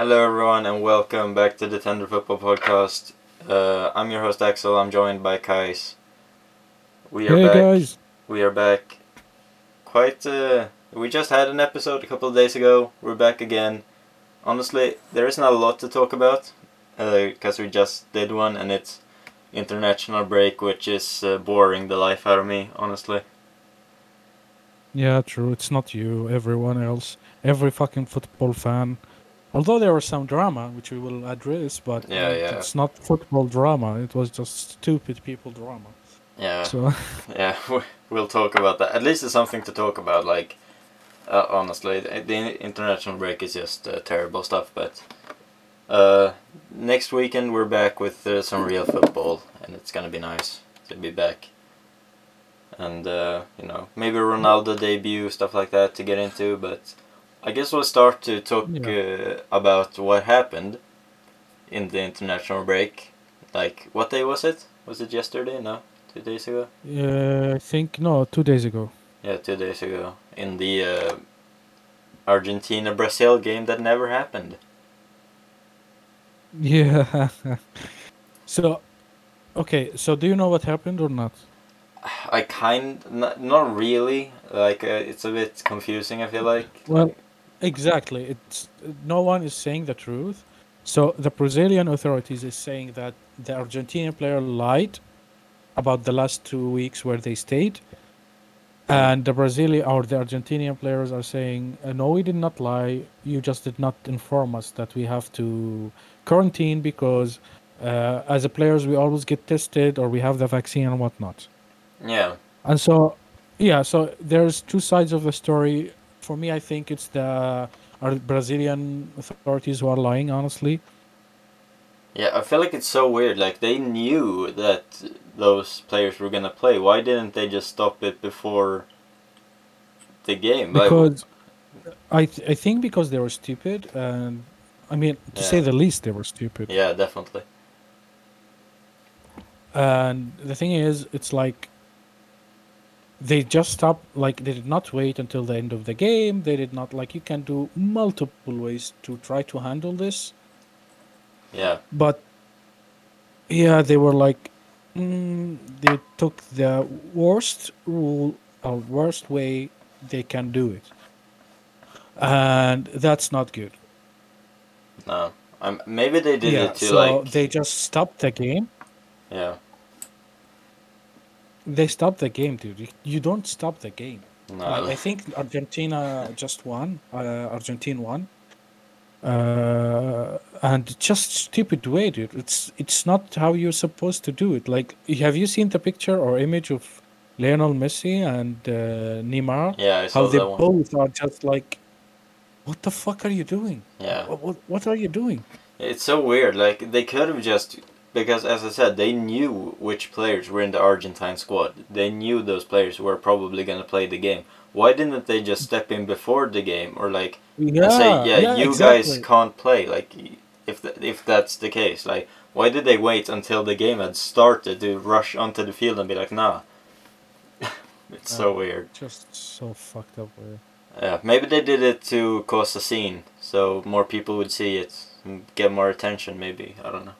Hello, everyone, and welcome back to the Tender Football Podcast. Uh, I'm your host Axel. I'm joined by Kais. We are Hey back. guys. We are back. Quite. Uh, we just had an episode a couple of days ago. We're back again. Honestly, there isn't a lot to talk about because we just did one, and it's international break, which is uh, boring the life out of me. Honestly. Yeah, true. It's not you. Everyone else. Every fucking football fan. Although there was some drama, which we will address, but Yeah, uh, yeah. it's not football drama. It was just stupid people drama. Yeah. So Yeah, we- we'll talk about that. At least it's something to talk about. Like, uh, honestly, the the international break is just uh, terrible stuff. But uh, next weekend we're back with uh, some real football, and it's gonna be nice to be back. And uh, you know, maybe Ronaldo debut stuff like that to get into. But I guess we'll start to talk uh, about what happened in the international break. Like, what day was it? Was it yesterday? No, two days ago. uh, I think no, two days ago. Yeah, two days ago in the uh, Argentina Brazil game that never happened. Yeah. so, okay. So do you know what happened or not? I kind not, not really like uh, it's a bit confusing. I feel like. Well, exactly. It's no one is saying the truth. So the Brazilian authorities is saying that the Argentinian player lied about the last two weeks where they stayed, and the Brazilian or the Argentinian players are saying, uh, "No, we did not lie. You just did not inform us that we have to quarantine because." Uh, as a players, we always get tested, or we have the vaccine and whatnot. yeah, And so, yeah, so there's two sides of the story. For me, I think it's the Brazilian authorities who are lying, honestly. yeah. I feel like it's so weird. Like they knew that those players were gonna play. Why didn't they just stop it before the game? Like, Because I th- I think because they were stupid, and I mean to say the least, they were stupid. yeah, definitely. And the thing is, it's like they just stopped. Like they did not wait until the end of the game. They did not like you can do multiple ways to try to handle this. Yeah, but yeah they were like mm, they took the worst rule or worst way they can do it and that's not good no. Um, maybe they did yeah it to so like. they just stopped the game Yeah, they stopped the game dude You- don't stop the game no. like, i think argentina just won uh, argentine won uh, and just stupid way, dude. It's it's not how you're supposed to do it. Like, have you seen the picture or image of Lionel Messi and uh, Neymar? yeah, I saw How they one. both are just like, what the fuck are you doing? Yeah. What, what, what are you doing? It's so weird. Like they could have just because, as I said, they knew which players were in the Argentine squad. They knew those players were probably gonna play the game. Why didn't they just step in before the game or like Yeah, and say, "Yeah, you guys can't play"? Like if th- if that's the case, like why did they wait until the game had started to rush onto the field and be like, "Nah"? it's so Uh, weird. Just so fucked up. weird. Yeah, maybe they did it to cause a scene, so more people would see it and get more attention. Maybe I don't know.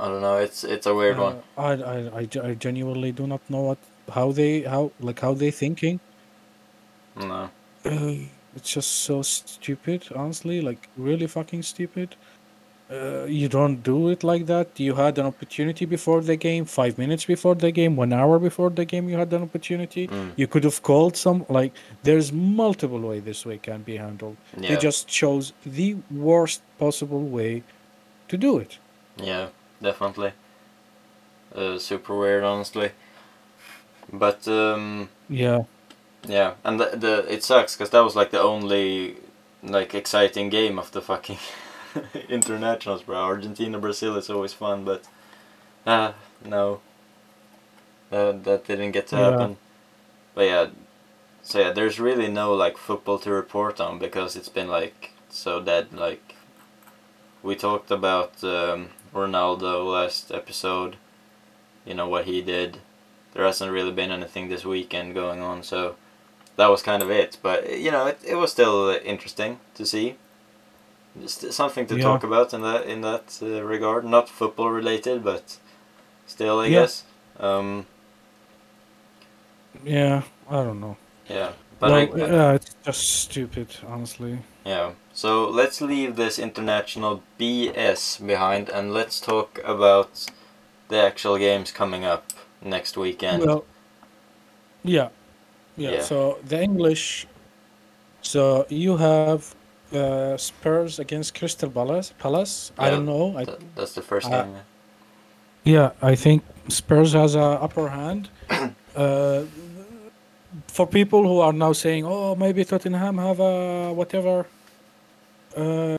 I don't know. It's it's a weird one. Uh, I, I, I, I genuinely do not know what how they how like how they thinking. No. Uh, it's just so stupid, honestly. Like really fucking stupid. Uh, you don't do it like that. You had an opportunity before the game, five minutes before the game, one hour before the game. You had an opportunity. Mm. You could have called some. Like there's multiple way this way can be handled. Yeah. They just chose the worst possible way to do it. Yeah. Definitely. Uh, super weird, honestly. But um, Yeah. yeah, and the, the it sucks because that was like the only like exciting game of the fucking internationals, bro. Argentina Brazil is always fun, but uh no, uh, that didn't get to Yeah. happen. But yeah, so yeah, there's really no like football to report on because it's been like so dead. Like we talked about um, Ronaldo last episode. You know what he did. There hasn't really been anything this weekend going on, so that was kind of it. But you know, it, it was still uh, interesting to see. Just something to Yeah. talk about in that in that uh, regard. Not football related, but still, I Yeah. guess. Um, Yeah, I don't know. yeah, but well, I, yeah, it's just stupid, honestly. yeah. So let's leave this international BS behind and let's talk about the actual games coming up next weekend. Well, yeah. yeah, Yeah. So the English. So you have uh, Spurs against Crystal Palace. Palace. I don't know. I, Th- that's the first Uh, game. yeah. yeah, I think Spurs has a upper hand. uh, for people who are now saying, "Oh, maybe Tottenham have a whatever," uh,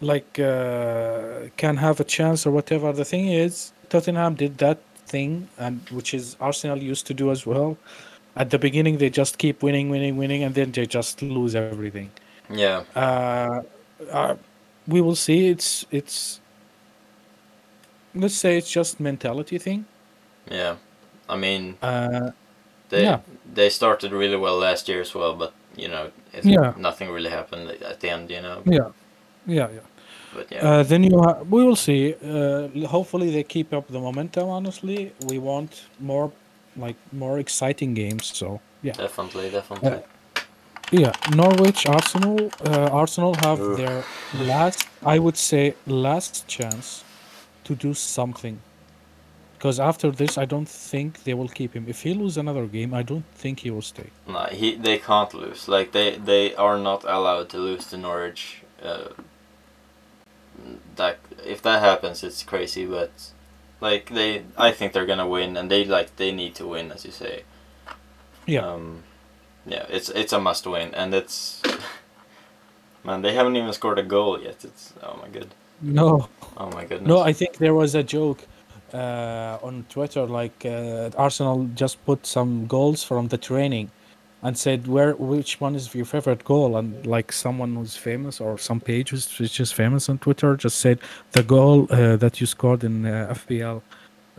like uh, can have a chance or whatever. The thing is, Tottenham did that thing, and which is Arsenal used to do as well. At the beginning, they just keep winning, winning, winning, and then they just lose everything. Yeah, Uh, uh, we will see. It's it's. Let's say it's just mentality thing. yeah. I mean, Uh, they Yeah. they started really well last year as well, but you know, Yeah. nothing really happened at the end. You know, yeah, yeah, yeah. but yeah, Uh, then you ha- we will see. Uh, hopefully they keep up the momentum. Honestly, we want more, like more exciting games. So yeah, definitely, definitely. yeah. Norwich, Arsenal, uh, Arsenal have their last, I would say, last chance to do something. Because after this, I don't think they will keep him. If he lose another game, I don't think he will stay. No, he they can't lose. Like they they are not allowed to lose to Norwich. Uh, that if that happens, it's crazy. But like they, I think they're gonna win, and they like they need to win, as you say. Yeah. Um, yeah, it's it's a must win, and it's man, they haven't even scored a goal yet. It's oh my god, No, oh my goodness. No, I think there was a joke uh, on Twitter, like uh, Arsenal just put some goals from the training, and said where which one is your favorite goal, and like someone who's famous or some page who's which is famous on Twitter just said the goal uh, that you scored in uh, FPL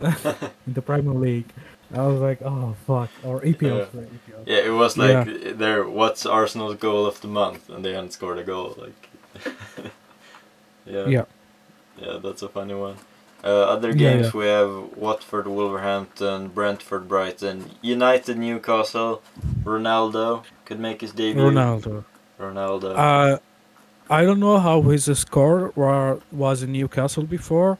in the Premier League. I was like, oh fuck, or EPL. Yeah. EPL. Yeah, it was like their what's Arsenal's goal of the month, and they hadn't scored a goal. Like, yeah, Yeah. yeah, that's a funny one. Uh, other games yeah. we have Watford, Wolverhampton, Brentford, Brighton, United, Newcastle. Ronaldo could make his debut. Ronaldo. Ronaldo. Uh, I don't know how his score wa- was in Newcastle before,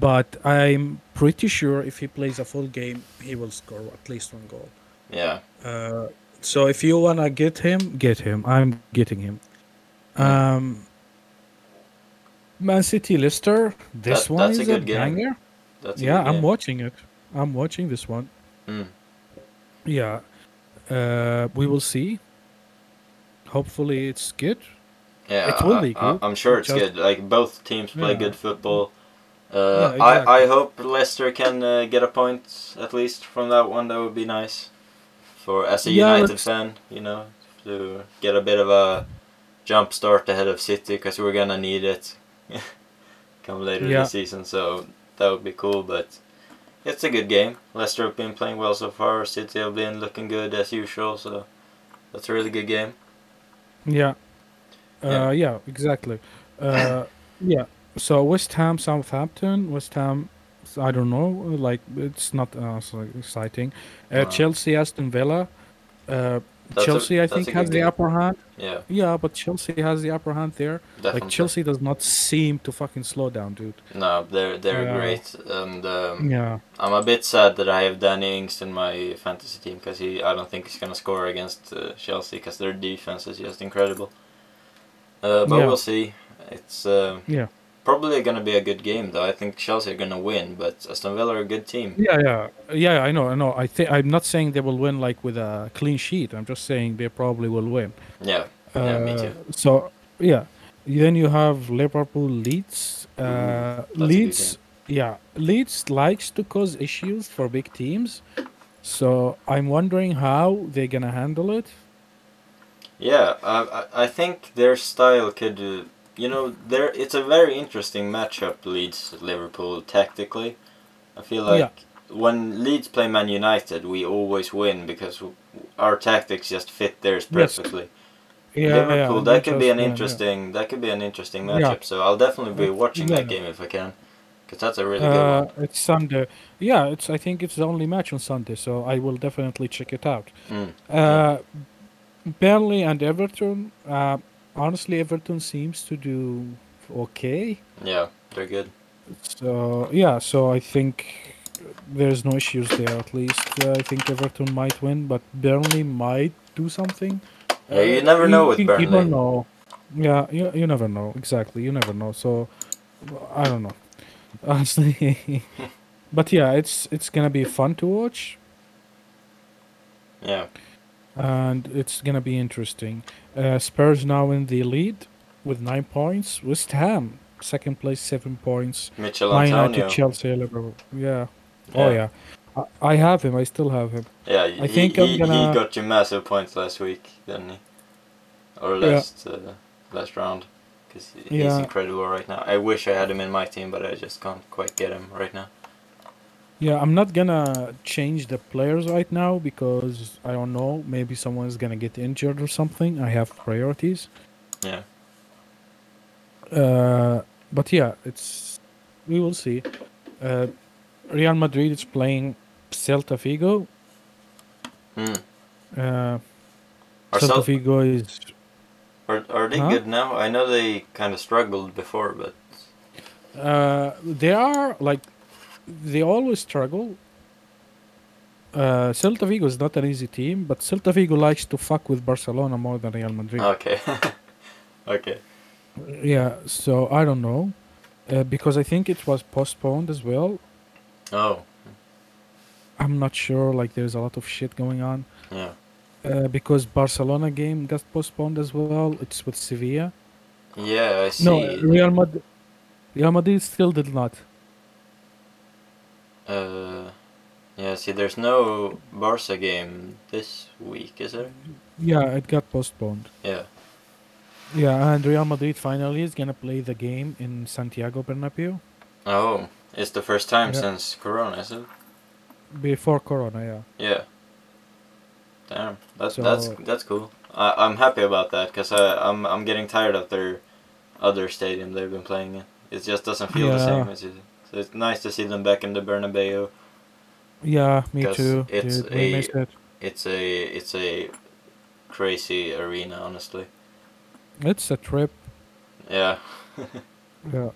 but I'm pretty sure if he plays a full game, he will score at least one goal. yeah, Uh, so if you wanna get him, get him. I'm getting him. Um, Man City, Leicester. This That- one a is a, good game. banger. that's a Yeah, I'm game. watching it. I'm watching this one. Mm. Yeah. Uh, we will see. Hopefully, it's good. Yeah, It will I, be good. I, am sure it's Just- good. Like both teams play Yeah. good football. Uh, Yeah, I I hope Leicester can uh, get a point at least from that one. That would be nice for as a Yeah, United fan, you know, to get a bit of a jump start ahead of City because we're gonna need it come later Yeah. this season. So that would be cool. But it's a good game. Leicester have been playing well so far. City have been looking good as usual. So that's a really good game. Yeah. Yeah. Uh, yeah, exactly. Uh, yeah. So West Ham, Southampton, West Ham. I don't know. Like it's not uh, so exciting. Uh, No. Chelsea, Aston Villa. That's Chelsea, I think, has good the upper hand. Yeah, Yeah, but Chelsea has the upper hand there. definitely. Like Chelsea does not seem to fucking slow down, dude. No, they're they're Yeah. great, and um, Yeah. I'm a bit sad that I have Danny Ings in my fantasy team because he I don't think he's gonna score against uh, Chelsea because their defense is just incredible. Uh, but Yeah. we'll see. It's uh, Yeah. Probably gonna be a good game though. I think Chelsea are gonna win, but Aston Villa are a good team. Yeah, yeah, yeah. I know, I know. I think I'm not saying they will win like with a clean sheet. I'm just saying they probably will win. Yeah, Yeah, me Uh, too. So yeah, then you have Liverpool, Leeds. Uh, good Leeds, yeah, Leeds likes to cause issues for big teams. So I'm wondering how they're gonna handle it. yeah. I I, I think their style could. Uh, you know, there it's a very interesting matchup. Leeds Liverpool tactically. I feel like Yeah. when Leeds play Man United, we always win because our tactics just fit theirs Yes. perfectly. Yeah, Liverpool, yeah, that could be an yeah, yeah. interesting. That could be an interesting matchup. So I'll definitely be watching that game if I can, because that's a really good Uh, one. it's Sunday. Yeah, it's. I think it's the only match on Sunday, so I will definitely check it out. Mm. Uh, Burnley and Everton. Uh, honestly, Everton seems to do okay. Yeah, they're good. So yeah, so I think there's no issues there. At least uh, I think Everton might win, but Burnley might do something. Yeah, you never know with you, Burnley. You don't know. Yeah, you you never know exactly. You never know. So I don't know, honestly. but yeah, it's it's gonna be fun to watch, Yeah, and it's gonna be interesting. Uh, Spurs now in the lead with nine points. West Ham second place, seven points. Mitchell Antonio. Chelsea, Liverpool. Yeah. Oh yeah. I, I have him. I still have him. Yeah, I he, think he, I'm gonna- he got you massive points last week, didn't he? Or Yeah. last uh, last round, because he's Yeah. incredible right now. I wish I had him in my team, but I just can't quite get him right now. Yeah, I'm not gonna change the players right now because I don't know. Maybe someone's gonna get injured or something. I have priorities. Yeah. Uh, but yeah, it's we will see. Uh, Real Madrid is playing Celta Vigo. Hmm. Uh, Celta Cel- Vigo is are, are they Huh? good now? I know they kind of struggled before, but uh, they are like they always struggle. Uh, Celta Vigo is not an easy team, but Celta Vigo likes to fuck with Barcelona more than Real Madrid. okay. okay. Yeah, so I don't know. Uh, because I think it was postponed as well. Oh, I'm not sure, like, there's a lot of shit going on. yeah. Uh, because Barcelona game got postponed as well. It's with Sevilla. Yeah, I see. No, Real Madrid. Real Madrid still did not. Uh, yeah, see, there's no Barca game this week, is there? Yeah, it got postponed. Yeah. Yeah, and Real Madrid finally is gonna play the game in Santiago Bernabeu Oh, it's the first time Yeah. since Corona, is it? before Corona. Yeah. Yeah. Damn, that's So- that's that's cool. I I'm happy about that because I I'm I'm getting tired of their other stadium they've been playing in. It just doesn't feel the same as it. So it's nice to see them back in the Bernabeu. Yeah, me too. it's dude, a- it. It's a it's a crazy arena, honestly. It's a trip. Yeah. Yeah.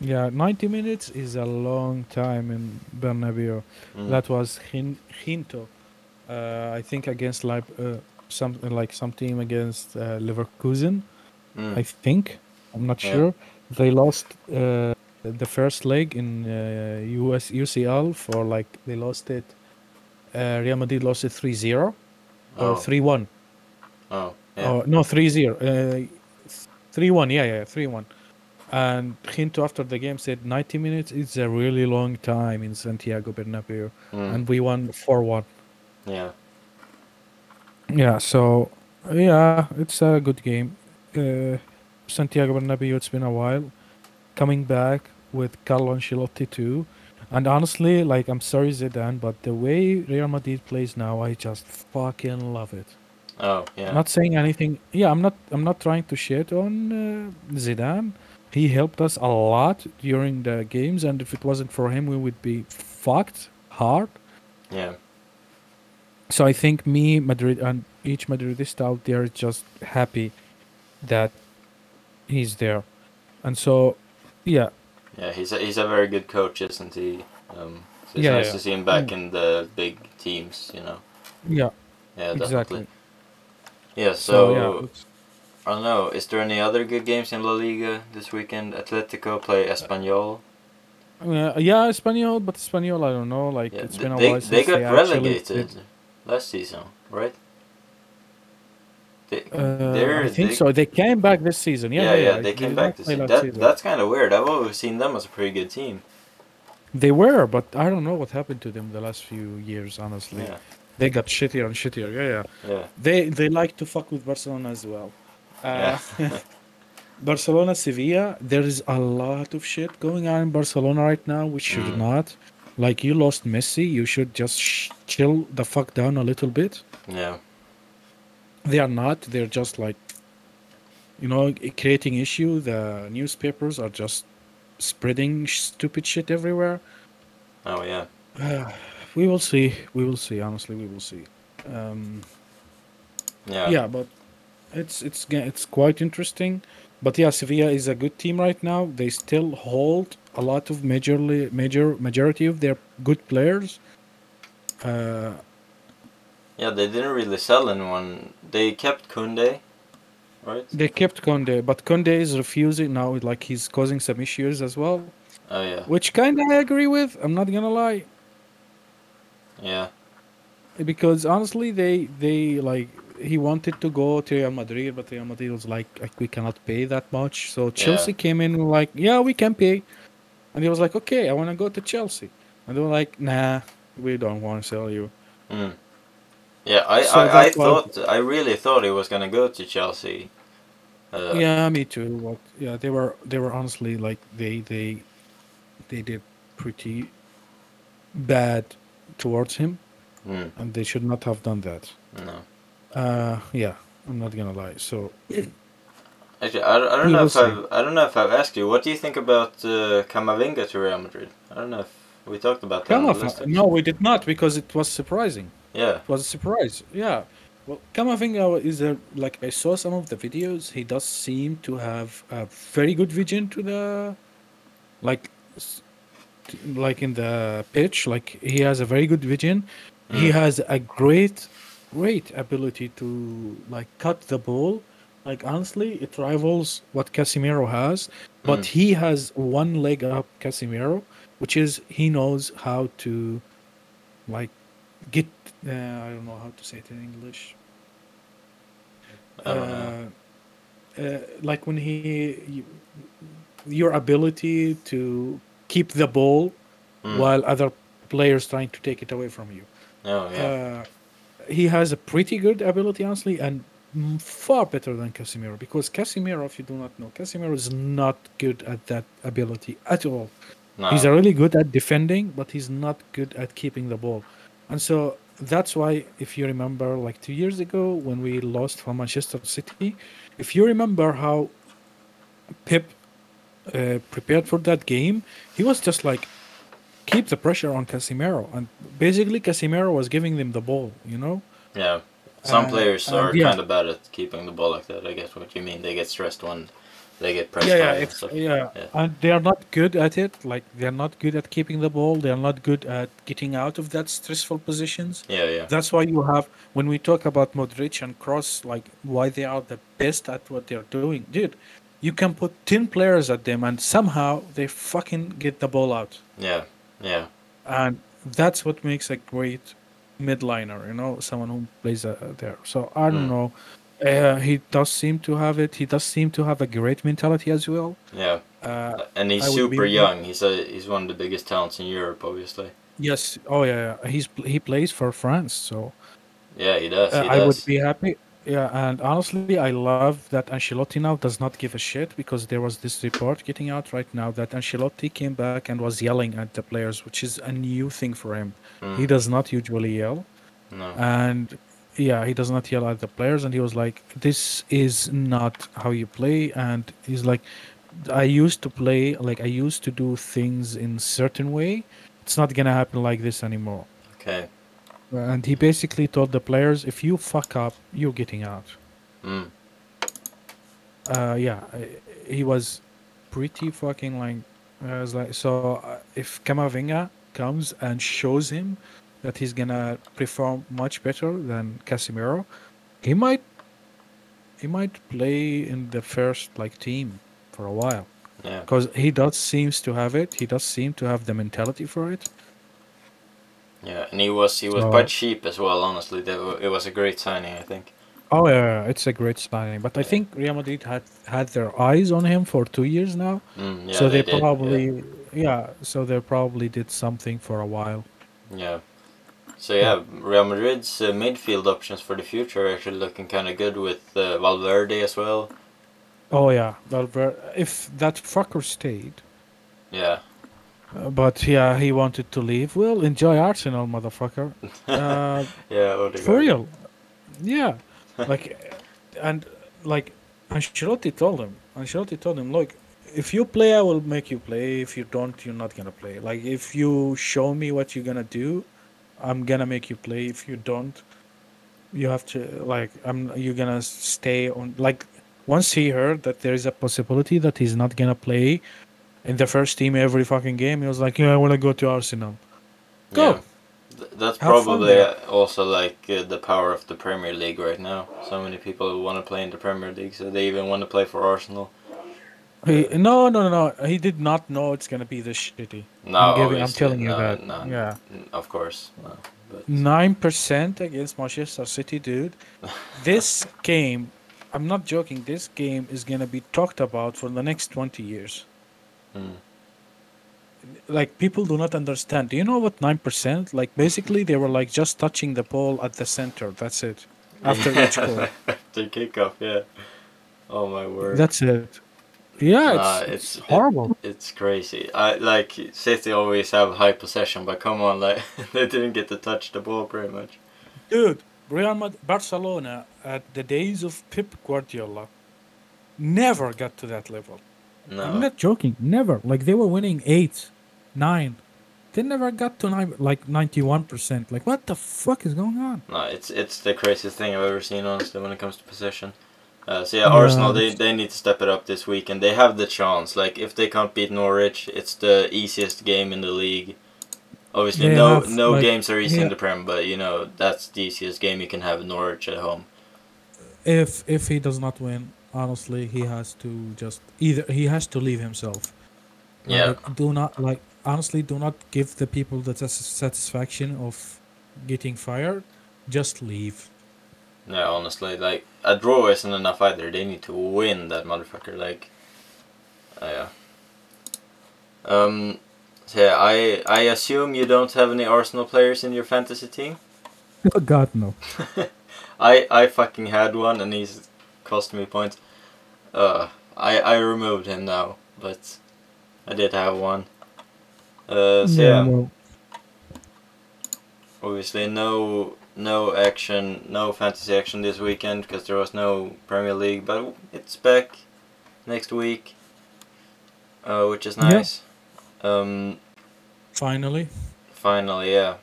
Yeah, 90 minutes is a long time in Bernabeu. Mm. That was Hin- Hinto. Uh, I think against like uh, some like some team against uh, Leverkusen. Mm. I think. I'm not Yeah. sure. They lost uh, the first leg in uh, US UCL for like they lost it. Uh, Real Madrid lost it 3-0 or oh. 3-1. oh. Yeah. Oh, no, 3 0. Uh, 3 1, yeah, yeah, 3 1. And Hinto after the game said 90 minutes is a really long time in Santiago Bernabeu. Mm. And we won 4 1. yeah. Yeah, so, yeah, it's a good game. Uh, Santiago Bernabeu, it's been a while. Coming back with Carlo Ancelotti too. And honestly, like, I'm sorry, Zidane, but the way Real Madrid plays now, I just fucking love it. Oh yeah. not saying anything yeah i'm not i'm not trying to shit on uh, zidane he helped us a lot during the games and if it wasn't for him we would be fucked hard yeah. so i think me madrid and each madridista out there is just happy that he's there and so yeah Yeah. He's a, he's a very good coach, isn't he? Um, so it's Yeah, nice yeah. to see him back Mm. in the big teams. You know. yeah Yeah. exactly Yeah. So. so, I don't know. Is there any other good games in La Liga this weekend? Atletico play Espanyol. uh, yeah Espanyol, but Espanyol, I don't know. Like Yeah, it's been a they, while they since got they actually relegated did- last season, right? They, Uh, they're- I think they- so. They came back this season. Yeah, Yeah, yeah, yeah. they came not back this season. That, season. that's kind of weird. I've always seen them as a pretty good team. They were, but I don't know what happened to them the last few years. Honestly, Yeah, they got shittier and shittier. Yeah, yeah. yeah, They they like to fuck with Barcelona as well. Uh, yeah. Barcelona, Sevilla. There is a lot of shit going on in Barcelona right now, which should Mm. not. Like you lost Messi, you should just sh- chill the fuck down a little bit. Yeah. They are not. They're just like, you know, creating issue. The newspapers are just spreading stupid shit everywhere. Oh yeah. we will see. We will see. Honestly, we will see. Um, Yeah. yeah, but it's it's it's quite interesting. But yeah, Sevilla is a good team right now. They still hold a lot of majorly major majority of their good players. Uh, Yeah, they didn't really sell anyone. They kept Kunde, right? they kept Kunde, but Kunde is refusing now. Like he's causing some issues as well, Oh yeah. which kind of I agree with. I'm not gonna lie, Yeah. because honestly, they they like he wanted to go to Real Madrid, but Real Madrid was like, like we cannot pay that much. So Chelsea came in like, yeah, we can pay, and he was like, okay, I want to go to Chelsea, and they were like, nah, we don't want to sell you. Mm. Yeah, I, So I, I thought I really thought he was gonna go to Chelsea. Uh, yeah, me too. Yeah, they were they were honestly like they they they did pretty bad towards him, mm, and they should not have done that. no. Uh, yeah, I'm not gonna lie. So Actually, I, don't- I don't know if I've I don't know if I've asked you. What do you think about uh, Camavinga to Real Madrid? I don't know if we talked about that. on the list, Camavinga, actually. no, we did not because it was surprising. Yeah. It was a surprise. Yeah. Well, Camavinga is a like I saw some of the videos. He does seem to have a very good vision to the, like, like in the pitch. Like he has a very good vision. He Mm. has a great, great ability to like cut the ball. Like honestly, it rivals what Casemiro has. But Mm. he has one leg up Casemiro, which is he knows how to, like, get. Uh, I don't know how to say it in English. I don't know. Uh, uh, like when he, you, your ability to keep the ball Mm. while other players trying to take it away from you. Oh yeah. Uh, he has a pretty good ability, honestly, and far better than Casemiro. Because Casemiro, if you do not know, Casemiro is not good at that ability at all. no. He's really good at defending, but he's not good at keeping the ball. And so that's why, if you remember, like two years ago when we lost from Manchester City, if you remember how Pep uh, prepared for that game, he was just like, keep the pressure on Casemiro. And basically, Casemiro was giving them the ball, you know? yeah. Some uh, players are yeah. kind of bad at keeping the ball like that. I guess what you mean. They get stressed when they get pressed yeah, yeah, high and stuff. yeah, Yeah. and they are not good at it. Like they're not good at keeping the ball. They are not good at getting out of that stressful positions. Yeah, yeah. That's why you have when we talk about Modric and Kroos, like why they are the best at what they're doing, dude. You can put ten players at them, and somehow they fucking get the ball out, Yeah, yeah. and that's what makes a great midliner. You know, someone who plays uh, there. So I don't Mm. know. Uh, he does seem to have it. He does seem to have a great mentality as well. Yeah, Uh, and he's I super young. He's a he's one of the biggest talents in Europe, obviously. yes. Oh yeah. yeah. He's he plays for France, so Yeah, he does. Uh, He I would be happy. Yeah, and honestly, I love that Ancelotti now does not give a shit because there was this report getting out right now that Ancelotti came back and was yelling at the players, which is a new thing for him. Mm, He does not usually yell, no. and yeah, he does not yell at the players. And he was like, "This is not how you play," and he's like, "I used to play like I used to do things in certain way. It's not gonna happen like this anymore." Okay. And he basically told the players, if you fuck up, you're getting out. Mm. Uh, yeah, he was pretty fucking like, I was like, so uh, if Camavinga comes and shows him that he's gonna perform much better than Casemiro, he might, he might play in the first like team for a while Yeah. because he does seems to have it. He does seem to have the mentality for it. Yeah, and he was he was So- quite cheap as well. Honestly, That it was a great signing. I think. Oh yeah, it's a great signing. But I think Real Madrid had had their eyes on him for two years now. Mm, yeah, so they, did, yeah. probably yeah. so they probably did something for a while. Yeah. So yeah, Real Madrid's uh, midfield options for the future are actually looking kind of good with uh, Valverde as well. Oh yeah, Valverde. If that fucker stayed, Yeah. uh, but yeah, he wanted to leave. Well, enjoy Arsenal, motherfucker. Uh, Yeah. Odegaard. for real, Yeah, like, and like Ancelotti told him. Ancelotti told him, look, if you play, I will make you play. If you don't, you're not gonna play. Like, if you show me what you're gonna do, I'm gonna make you play. If you don't, you have to like I'm. You're gonna stay on. Like, once he heard that there is a possibility that he's not gonna play in the first team every fucking game, he was like, yeah, I want to go to Arsenal. Go. Yeah. Th- That's Have probably also like uh, the power of the Premier League right now. So many people want to play in the Premier League, so they even want to play for Arsenal. He, no, no, no, no. He did not know it's gonna be this shitty. No, I'm, giving, I'm telling you that. no, Yeah. of course. No, Nine percent against Manchester City, dude. This game, I'm not joking. This game is gonna be talked about for the next twenty years. Mm. Like people do not understand. Do you know what nine percent? Like basically, they were like just touching the ball at the center. That's it. After each goal. After kickoff, yeah. Oh my word. That's it. Yeah, uh, it's, Nah, it's, it's- it- horrible. It's crazy. I like City always have high possession, but come on, like they didn't get to touch the ball pretty much. Dude, Real Madrid, Barcelona at the days of Pep Guardiola never got to that level. No. I'm not joking. Never. Like they were winning eight, nine. They never got to nine, like ninety-one percent. Like what the fuck is going on? no, it's it's the craziest thing I've ever seen, honestly, when it comes to possession. Uh, so yeah, Arsenal they, they need to step it up this week, and They have the chance. Like if they can't beat Norwich, it's the easiest game in the league. Obviously, They no have, no like- games are easy yeah. in the Prem, but you know that's the easiest game you can have Norwich at home. If if he does not win, honestly, he has to just either he has to leave himself. Yeah. Like, do not like honestly do not give the people the satisfaction of getting fired. Just leave. Yeah, honestly, like a draw isn't enough either. They need to win that motherfucker. Like, uh, yeah. Um, so yeah, I I assume you don't have any Arsenal players in your fantasy team. Oh God, no. I I fucking had one and he's cost me points. Uh, I I removed him now, but I did have one. Uh, so yeah, well, obviously no no action, no fantasy action this weekend because there was no Premier League, but it's back next week, uh, which is Yeah. nice. Um, finally. finally, yeah.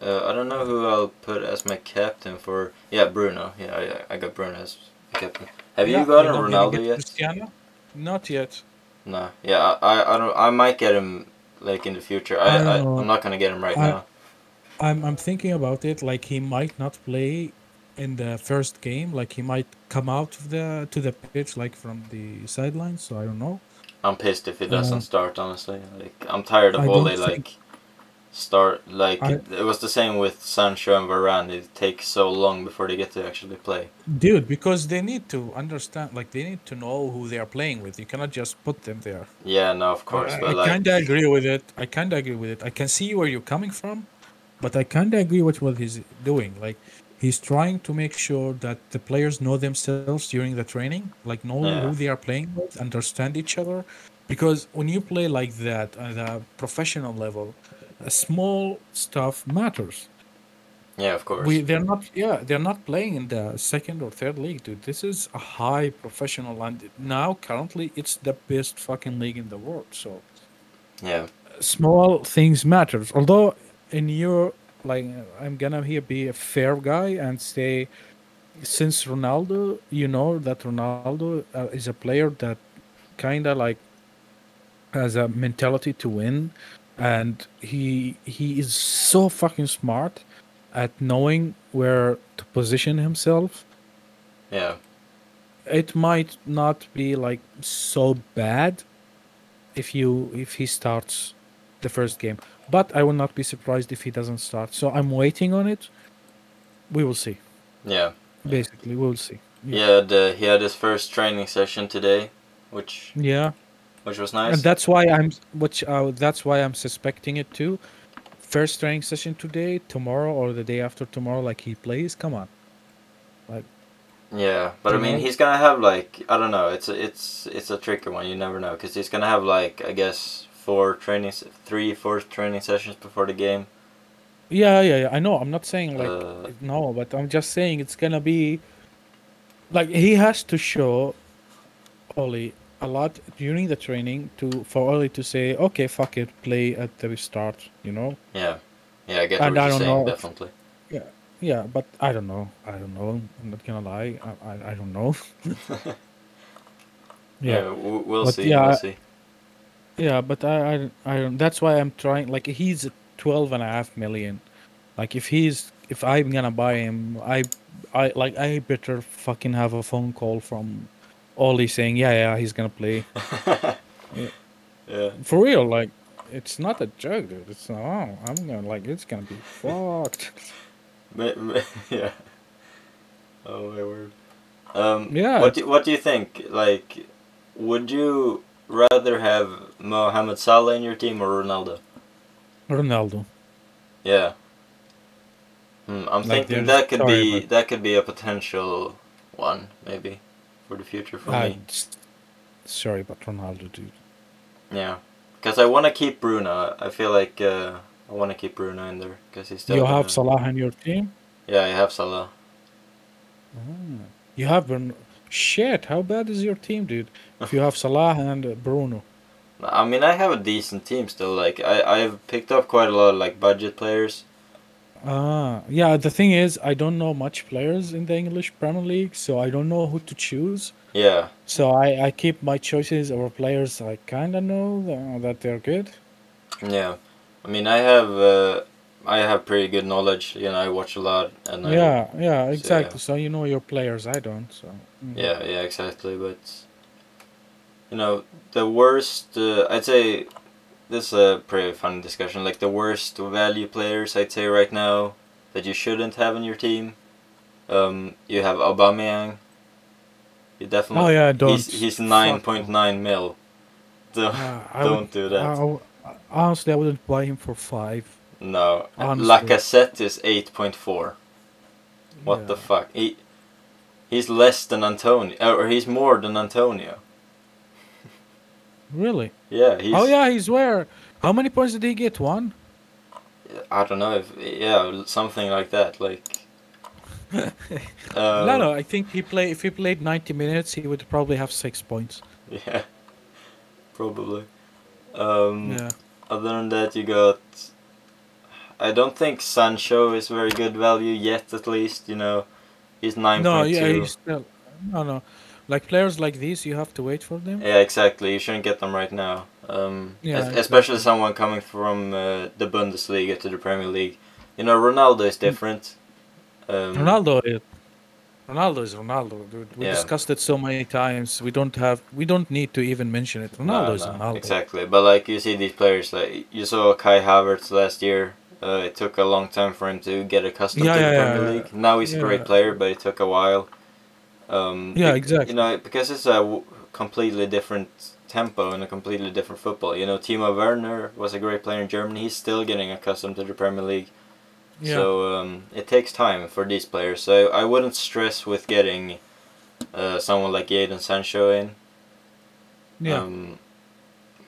Uh, I don't know who I'll put as my captain for. Yeah, Bruno. Yeah, I, I got Bruno as captain. Have Yeah, you gotten Ronaldo yet? Cristiano? Not yet. No. Yeah, I, I, don't. I might get him like in the future. I, I I. I'm not gonna get him right I- now. I'm I'm thinking about it. Like he might not play in the first game. Like he might come out of the to the pitch like from the sidelines. So I don't know. I'm pissed if he doesn't Uh, start. Honestly, like I'm tired of all they think- like start. Like I- it, it was the same with Sancho and Varane. It takes so long before they get to actually play. Dude, because they need to understand. Like they need to know who they are playing with. You cannot just put them there. Yeah, no, of course, I, but I like kinda agree with it. I kinda agree with it. I can see where you're coming from, but I kinda agree with what he's doing. Like he's trying to make sure that the players know themselves during the training, like know Yeah. who they are playing with, understand each other. Because when you play like that at a professional level, uh, small stuff matters. yeah, of course. We they're not yeah they're not playing in the second or third league, dude. This is a high professional and now currently it's the best fucking league in the world. So yeah, small things matters. Although in your like I'm gonna here be a fair guy and say since Ronaldo, you know that Ronaldo uh, is a player that kind of like has a mentality to win and he he is so fucking smart at knowing where to position himself. Yeah, it might not be like so bad if you if he starts the first game but i will not be surprised if he doesn't start so i'm waiting on it we will see yeah, basically we will see yeah. The, he had his first training session today, which yeah which was nice. and that's why i'm which uh, that's why i'm suspecting it too first training session today tomorrow or the day after tomorrow like he plays come on like. Yeah, but I mean, he's gonna have like I don't know. It's a, it's it's a tricky one. You never know because he's gonna have like I guess four training, three, four training sessions before the game. Yeah, yeah, yeah. I know. I'm not saying like Uh, no, but I'm just saying it's gonna be like he has to show Ole a lot during the training to for Ole to say, okay, fuck it, play at the restart. You know? yeah, yeah, I get And what I you're don't saying. know Definitely. Yeah, yeah, but I don't know. I don't know. I'm not gonna lie. I I, I don't know. yeah. w- we'll But see. yeah, we'll see. Yeah, but I, I, I don't. That's why I'm trying. Like he's at twelve and a half million. Like if he's, if I'm gonna buy him, I, I like I better fucking have a phone call from Ole saying, yeah, yeah, he's gonna play yeah. for real. Like it's not a joke, dude. It's oh, I'm gonna like it's gonna be fucked. Yeah. Oh my word. Um, Yeah, What do, what do you think? Like, would you rather have Mohamed Salah in your team or Ronaldo? Ronaldo. Yeah. Hmm, I'm Like, thinking that could sorry, be but- that could be a potential one maybe for the future for Uh, me. s- sorry, but Ronaldo, dude. Yeah. Because I want to keep Bruno. I feel like uh, I want to keep Bruno in there because he's still. you have Salah in your team. Yeah, I have Salah. Ah, You have Bruno. Shit, how bad is your team, dude? If you have Salah and uh, Bruno. I mean, I have a decent team still. Like I I've picked up quite a lot of like budget players. Ah, yeah. The thing is, I don't know much players in the English Premier League, so I don't know who to choose. Yeah. So I, I keep my choices over players I kind of know tha- that they're good. Yeah, I mean, I have uh, I have pretty good knowledge. You know, I watch a lot, and I, Yeah, yeah, yeah. exactly. So you know your players, I don't. So mm. yeah, yeah, exactly. But you know, the worst. Uh, I'd say this is a pretty fun discussion. Like the worst value players, I'd say right now that you shouldn't have in your team. Um, you have Aubameyang. You definitely. Oh yeah, don't. He's he's nine point nine mil. Don't, I don't would- do that. I w- honestly, I wouldn't buy him for five. no, honestly. Lacazette is eight point four. What the fuck? He he's less than Antonio, or he's more than Antonio. Really? Yeah, he's. oh yeah, he's where? How many points did he get? One. I don't know if yeah something like that. Like. uh, no, no. I think he play. If he played ninety minutes, he would probably have six points. Yeah. Probably. Um, Yeah. Other than that, you got. I don't think Sancho is very good value yet. At least you know, he's nine No, yeah, he's still. No, no. Like players like these, you have to wait for them. Yeah, exactly. You shouldn't get them right now. Um, Yeah, es- especially exactly. someone coming from uh, the Bundesliga to the Premier League. You know, Ronaldo is different. Um, Ronaldo is. Ronaldo is Ronaldo, dude. We Yeah. discussed it so many times. We don't have. We don't need to even mention it. Ronaldo no, is no, Ronaldo. Exactly, but like you see these players, like you saw Kai Havertz last year. Uh, it took a long time for him to get accustomed Yeah, to the Premier yeah, League. Now he's a great player, but it took a while. Um, Yeah, exactly. You know, because it's a w- completely different tempo and a completely different football. You know, Timo Werner was a great player in Germany. He's still getting accustomed to the Premier League. Yeah. So um, it takes time for these players. So I wouldn't stress with getting uh, someone like Jadon Sancho in. yeah. Um,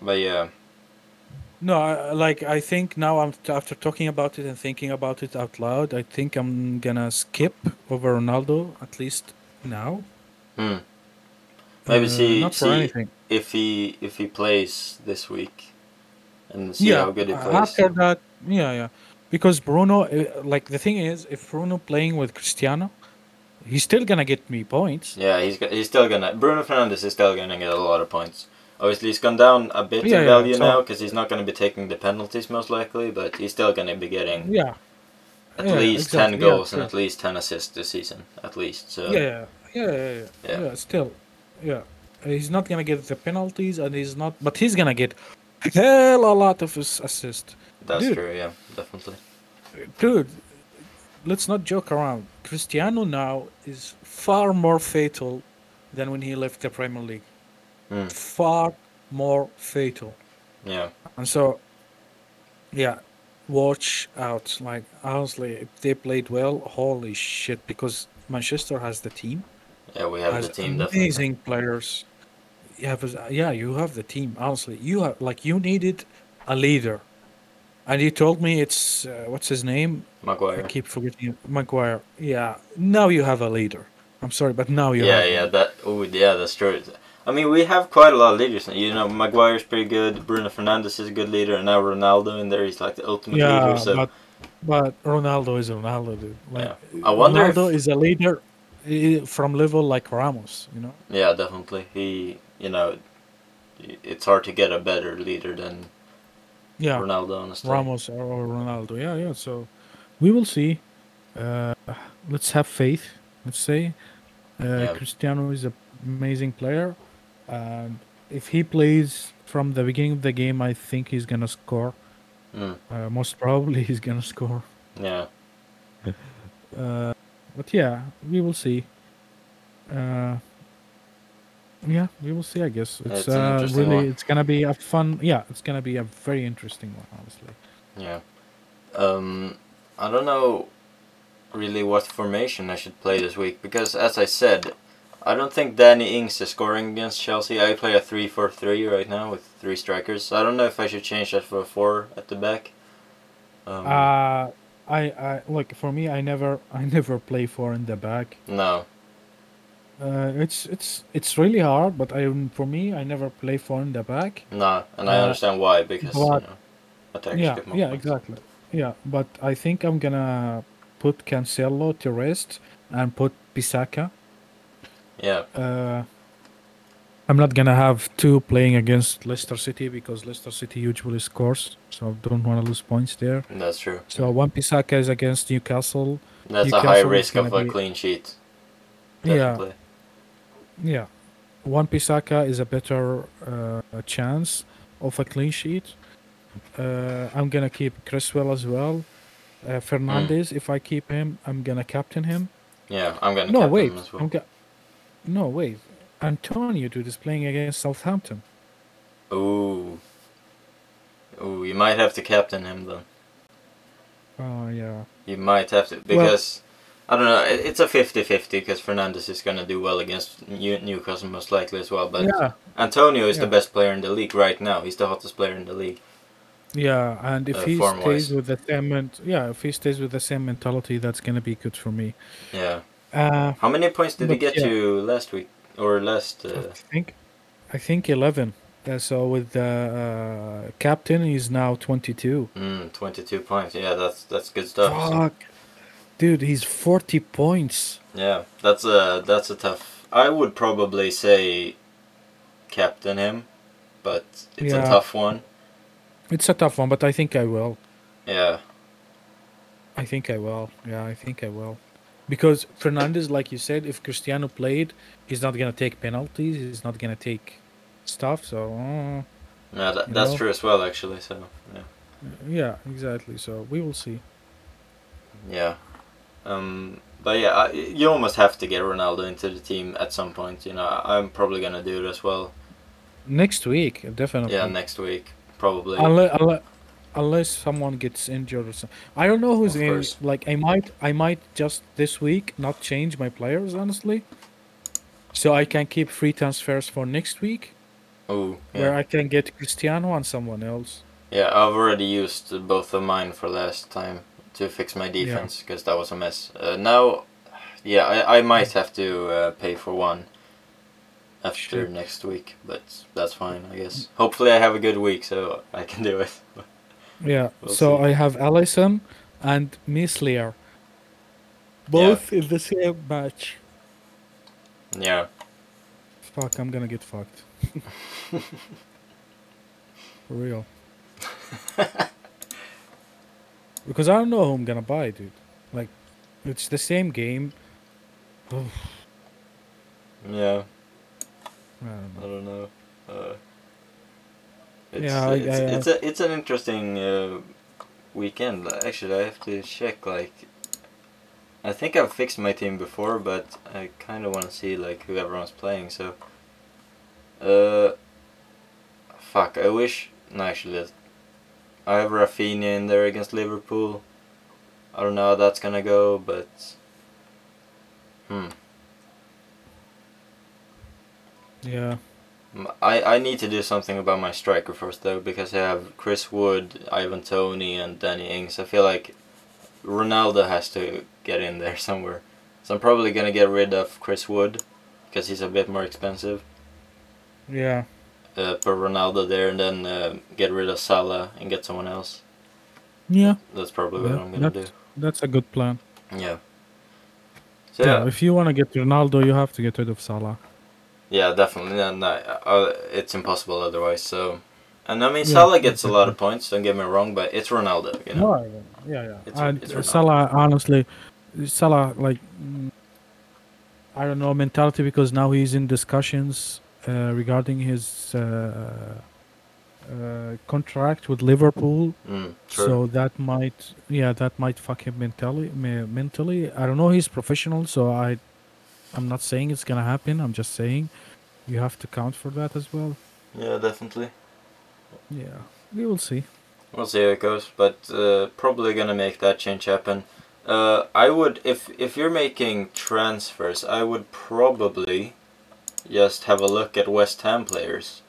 but yeah, No, I, like I think now I'm after talking about it and thinking about it out loud. I think I'm gonna skip over Ronaldo at least now. hmm. maybe Uh, see see anything. if he if he plays this week, and see yeah, how good he uh, plays. after that, yeah, yeah. Because Bruno, uh, like the thing is, if Bruno playing with Cristiano, he's still gonna get me points. Yeah, he's he's still gonna Bruno Fernandes is still gonna get a lot of points. Obviously, he's gone down a bit Yeah, in yeah, value so- now because he's not gonna be taking the penalties most likely, but he's still gonna be getting Yeah, at yeah, least exactly, ten yeah, goals and sure. at least ten assists this season, at least. So yeah, yeah, yeah. Still, yeah. He's not gonna get the penalties, and he's not, but he's gonna get hell a lot of his assist. that's Dude. true. Yeah, definitely. Dude, let's not joke around. Cristiano now is far more fatal than when he left the Premier League. Mm. Far more fatal. Yeah, And so, yeah, watch out. Like, honestly, if they played well, holy shit, because Manchester has the team, yeah, we have the team definitely. amazing players. You have, yeah, you have the team. Honestly, you have, like, you needed a leader. And you told me it's uh, what's his name? Maguire. I keep forgetting Maguire. Yeah. Now you have a leader. I'm sorry, but now you Yeah, have. yeah, that. Oh, yeah, that's true. I mean, we have quite a lot of leaders. You know, Maguire's pretty good. Bruno Fernandes is a good leader, and now Ronaldo in there. He's like the ultimate Yeah, leader. So but but Ronaldo is Ronaldo, dude. Like, I wonder Ronaldo if- is a leader from level like Ramos. You know. yeah, definitely. He, you know, it's hard to get a better leader than Yeah. Ronaldo. Honestly. Ramos or, or Ronaldo. Yeah, yeah. So we will see. Uh, let's have faith. Let's say uh, Yeah. Cristiano is an amazing player, and if he plays from the beginning of the game, I think he's gonna score. Mm, Uh, most probably, he's gonna score. yeah. But yeah, we will see. Uh, yeah, we will see. I guess it's, uh, really one. it's gonna be a fun. Yeah, it's gonna be a very interesting one, honestly. Yeah. Um, I don't know really what formation I should play this week because, as I said, I don't think Danny Ings is scoring against Chelsea. I play a 3 4 3 right now with three strikers. So I don't know if I should change that for a 4 at the back. Um, Uh, I, I look for me, I never, I never play four in the back. no. Uh, it's, it's, it's really hard. But I, for me, I never play four in the back. No, and I Uh, understand why because you know, yeah, yeah, points. exactly. Yeah, but I think I'm gonna put Cancelo to rest and put Bissaka. Yeah, Uh, I'm not gonna have two playing against Leicester City because Leicester City usually scores, so I don't want to lose points there. that's true. So Wan-Bissaka is against Newcastle. That's a high Newcastle is risk of a be- clean sheet. Yeah. Definitely. Yeah, Wan-Bissaka is a better uh, chance of a clean sheet. Uh, I'm gonna keep Cresswell as well. Uh, Fernandes, if I keep him, I'm gonna captain him. Yeah, I'm gonna No, captain wait, him as I'm ga- no wait. Antonio, dude, is playing against Southampton. Oh. Ooh, you might have to captain him then. Oh yeah. You might have to because I don't know. It, it's a 50-50 because Fernandes is gonna do well against New- Newcastle most likely as well. But yeah, Antonio is the best player in the league right now. He's the hottest player in the league. yeah, and if Uh, he stays with the same, ment- yeah, if he stays with the same mentality, that's gonna be good for me. Yeah. Uh, How many points did he get yeah. to last week or last? I Uh, think, I think eleven. Uh, so with the uh, captain, he's now twenty-two. mm, Twenty-two points. Yeah, that's that's good stuff. So, Fuck, dude, he's forty points. yeah, that's a that's a tough. I would probably say captain him, but it's a tough one. It's a tough one, but I think I will. Yeah. I think I will. Yeah, I think I will. Because Fernandes, like you said, if Cristiano played, he's not gonna take penalties. He's not gonna take stuff. So uh, Yeah, that, that's know? true as well, actually. So, yeah. yeah, exactly. So we will see. Yeah. Um, but yeah, I, you almost have to get Ronaldo into the team at some point. You know, I'm probably gonna do it as well. Next week, definitely. Yeah, next week probably. unless, unless, unless someone gets injured or something. I don't know who's in. Like I might, I might just this week not change my players honestly, so I can keep free transfers for next week, Ooh, where. I can get Cristiano and someone else. Yeah, I've already used both of mine for last time to fix my defense because that was a mess. Uh, now, yeah, I, I might have to uh, pay for one after Sure. next week, but that's fine, I guess. Hopefully, I have a good week so I can do it. Yeah. We'll so see. I have Alisson and Meslier. Both in the same match. Yeah, Fuck, I'm gonna get fucked. For real. because I don't know who I'm gonna buy, dude. Like, it's the same game. yeah. I don't I know. don't know. Uh, it's, Yeah, I- it's, I- it's a it's an interesting uh, weekend. Actually, I have to check. Like, I think I've fixed my team before, but I kind of want to see like who everyone's playing. So, uh, fuck. I wish. No, actually, I have Raphinha in there against Liverpool. I don't know how that's gonna go, but hmm. Yeah. I, I need to do something about my striker first though because I have Chris Wood, Ivan Toney, and Danny Ings. I feel like Ronaldo has to get in there somewhere. So I'm probably gonna get rid of Chris Wood because he's a bit more expensive. Yeah. Uh, put Ronaldo there and then uh, get rid of Salah and get someone else. Yeah. That's probably what Yeah, I'm gonna do. that's, a good plan. Yeah. So Yeah. If you want to get Ronaldo, you have to get rid of Salah. yeah, definitely. No, no, uh, it's impossible otherwise. So, and I mean Yeah, Salah gets a lot of points. Don't get me wrong, but it's Ronaldo. You know. No, yeah, yeah. It's- it's Salah, honestly, Salah, like, I don't know, mentality because now he's in discussions uh, regarding his uh, uh, contract with Liverpool. Mm. So that might, yeah, that might fuck him mentally. me- Mentally, I don't know. He's professional, so I, I'm not saying it's gonna happen. I'm just saying, you have to count for that as well. yeah, definitely. Yeah, we will see. We'll see how it goes, but uh, probably gonna make that change happen. Uh, I would if if you're making transfers, I would probably just have a look at West Ham players.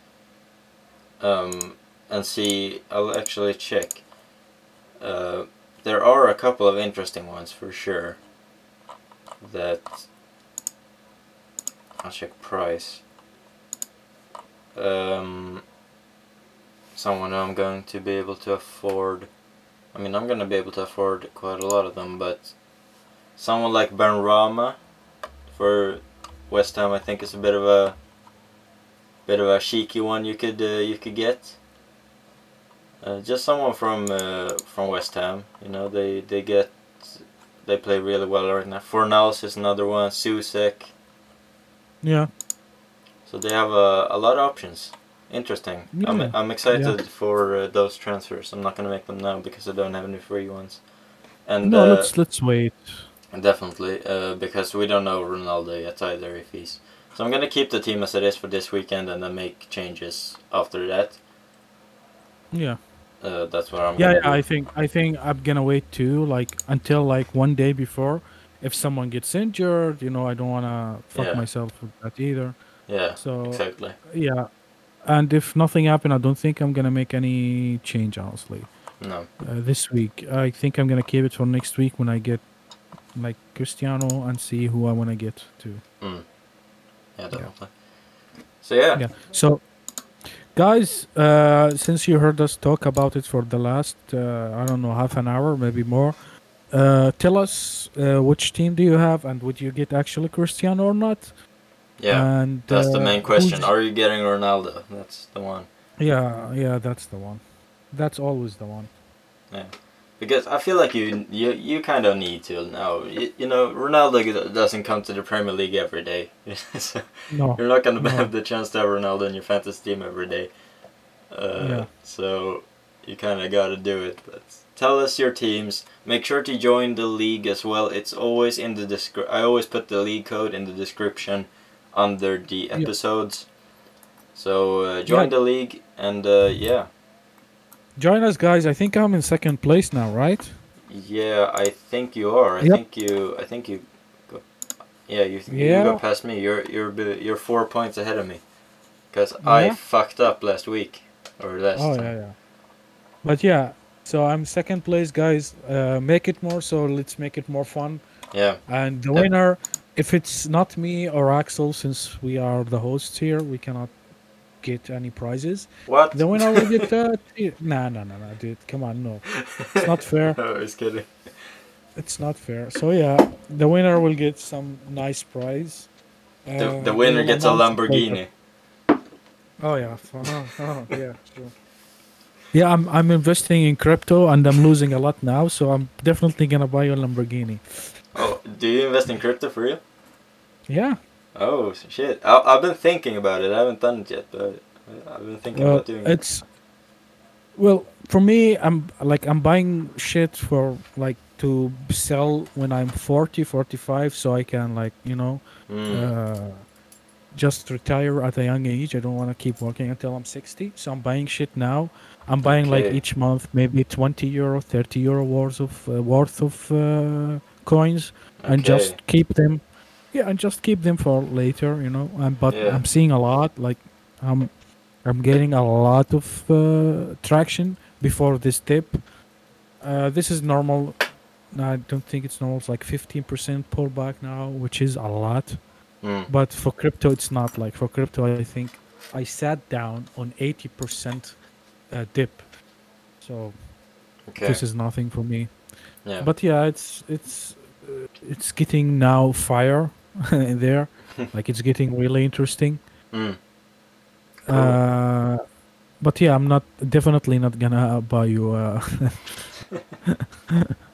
Um, and see. I'll actually check. Uh, there are a couple of interesting ones for sure. That I'll check price. Um, someone I'm going to be able to afford. I mean, I'm going to be able to afford quite a lot of them, but someone like Benrahma for West Ham, I think, is a bit of a bit of a cheeky one you could uh, you could get. Uh, just someone from uh, from West Ham, you know, they they get they play really well right now. Fornals is another one. Soucek. Yeah, So they have a, a lot of options. Interesting. I'm, I'm excited for uh, those transfers. I'm not gonna make them now because I don't have any free ones. And no, uh, let's let's wait. definitely uh, because we don't know Ronaldo yet either if he's. So I'm gonna keep the team as it is for this weekend and then make changes after that. Yeah. Uh, that's what I'm. Yeah, gonna yeah, I think I think I'm gonna wait too, like until like one day before. If someone gets injured, you know, I don't wanna fuck Yeah. myself with that either. Yeah. So Exactly. yeah, and if nothing happened, I don't think I'm gonna make any change. Honestly, No. uh, this week I think I'm gonna keep it for next week when I get like Cristiano and see who I wanna get to. Yeah, definitely. So yeah. Yeah. So, guys, uh, since you heard us talk about it for the last, uh, I don't know, half an hour, maybe more, uh, tell us uh, which team do you have and would you get actually Cristiano or not? Yeah. And That's the uh, main question. Are you getting Ronaldo? That's the one. Yeah, yeah, that's the one. That's always the one. Yeah, Because I feel like you you you kind of need to now. You, you know, Ronaldo doesn't come to the Premier League every day. so No. you're not gonna No. have the chance to have Ronaldo in your fantasy team every day. Uh, Yeah. So you kind of got to do it. But tell us your teams. Make sure to join the league as well. It's always in the descri- I always put the league code in the description under the Yeah. episodes. So uh, join Yeah. the league and uh, yeah. Join us, guys. I think I'm in second place now, right? Yeah, I think you are. I Yep. think you. I think you. Go, yeah, you. You Yeah. got past me. You're you're you're four points ahead of me. Cause I fucked up last week, or last Oh, time. yeah, yeah. But yeah, so I'm second place, guys. Uh, make it more, so let's make it more fun. Yeah. And the Yep. winner, if it's not me or Axel, since we are the hosts here, we cannot get any prizes. What? The winner will get uh, nah, no, no, no, dude. Come on, no, it's not fair. I was kidding. It's not fair. So yeah, the winner will get some nice prize. The, Uh, the winner gets a announce it later. Lamborghini. Oh yeah, oh, oh, yeah, sure. Yeah, I'm I'm investing in crypto and I'm losing a lot now, so I'm definitely gonna buy a Lamborghini. Oh, do you invest in crypto for real? Yeah. Oh shit! I, I've been thinking about it. I haven't done it yet, but I've been thinking Well, about doing it. it's well for me. I'm like I'm buying shit for like to sell when I'm 40, 45, so I can like you know Mm. uh, just retire at a young age. I don't want to keep working until I'm 60, so I'm buying shit now. I'm buying like each month maybe 20 euro, 30 euro worth of uh, worth of uh, coins, and Okay. just keep them. Yeah, and just keep them for later, you know. And but Yeah. I'm seeing a lot like I'm I'm getting a lot of uh, traction before this dip. Uh, this is normal. I don't think it's normal. It's like 15% pullback now, which is a lot. Mm. But for crypto, it's not like for crypto. I think I sat down on 80% uh, dip, so Okay. this is nothing for me. Yeah. But yeah, it's it's uh, it's getting now fire in there. like it's getting really interesting. Mm. Cool. Uh, but yeah, I'm not definitely not gonna buy you a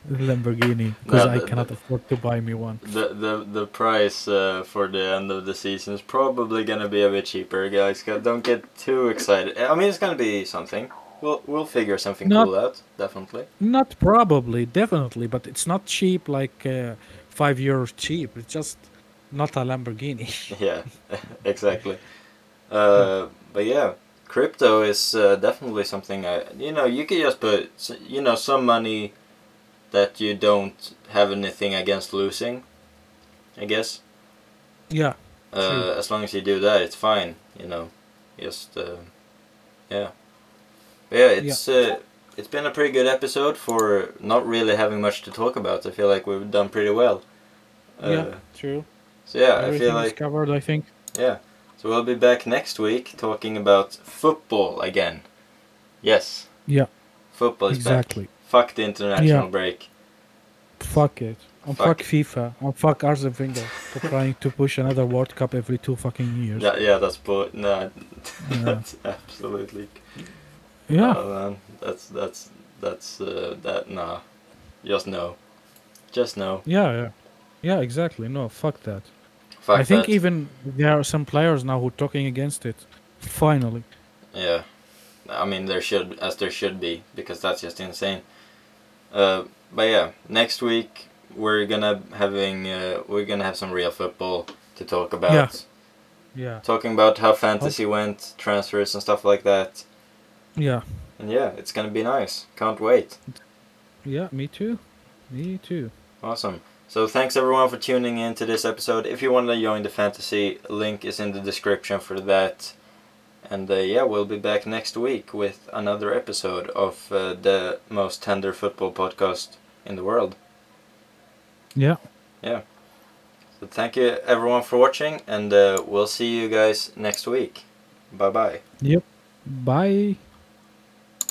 Lamborghini because No, I cannot the- afford to buy me one. The the the price uh, for the end of the season is probably gonna be a bit cheaper, guys. Don't get too excited. I mean, it's gonna be something. We'll we'll figure something Not- cool out, definitely. Not probably, definitely, but it's not cheap like uh, five euros cheap. It's just not a Lamborghini. yeah, exactly. Uh, but yeah, crypto is uh, definitely something. I you know you could just put you know some money that you don't have anything against losing. I guess. yeah, Uh, as long as you do that, it's fine. You know, just uh, yeah, yeah. It's uh, it's been a pretty good episode for not really having much to talk about. I feel like we've done pretty well. Uh, yeah, true. So yeah, I feel like covered. I think. yeah. So we'll be back next week talking about football again. Yes. Yeah. Football is Exactly. back. Fuck the international Yeah. break. Fuck it. And Fuck fuck, FIFA. And fuck Arsene Wenger for trying to push another World Cup every two fucking years. Yeah, yeah, that's bull. No, Yeah. that's absolutely. Yeah. Oh. That's that's that's uh, that. Nah, just no, just no. Yeah, yeah. Yeah, exactly. No, fuck that. Fuck I think that. even there are some players now who are talking against it. Finally. Yeah, I mean there should as there should be because that's just insane. Uh, but yeah, next week we're gonna having uh, we're gonna have some real football to talk about. Yeah. Yeah. Talking about how fantasy went, transfers and stuff like that. Yeah. And yeah, it's gonna be nice. Can't wait. Yeah, me too. Me too. Awesome. So thanks everyone for tuning in to this episode. If you want to join the fantasy, link is in the description for that. And uh, yeah, we'll be back next week with another episode of uh, the most tender football podcast in the world. Yeah. Yeah. So thank you everyone for watching, and uh, we'll see you guys next week. Bye bye. Yep. Bye.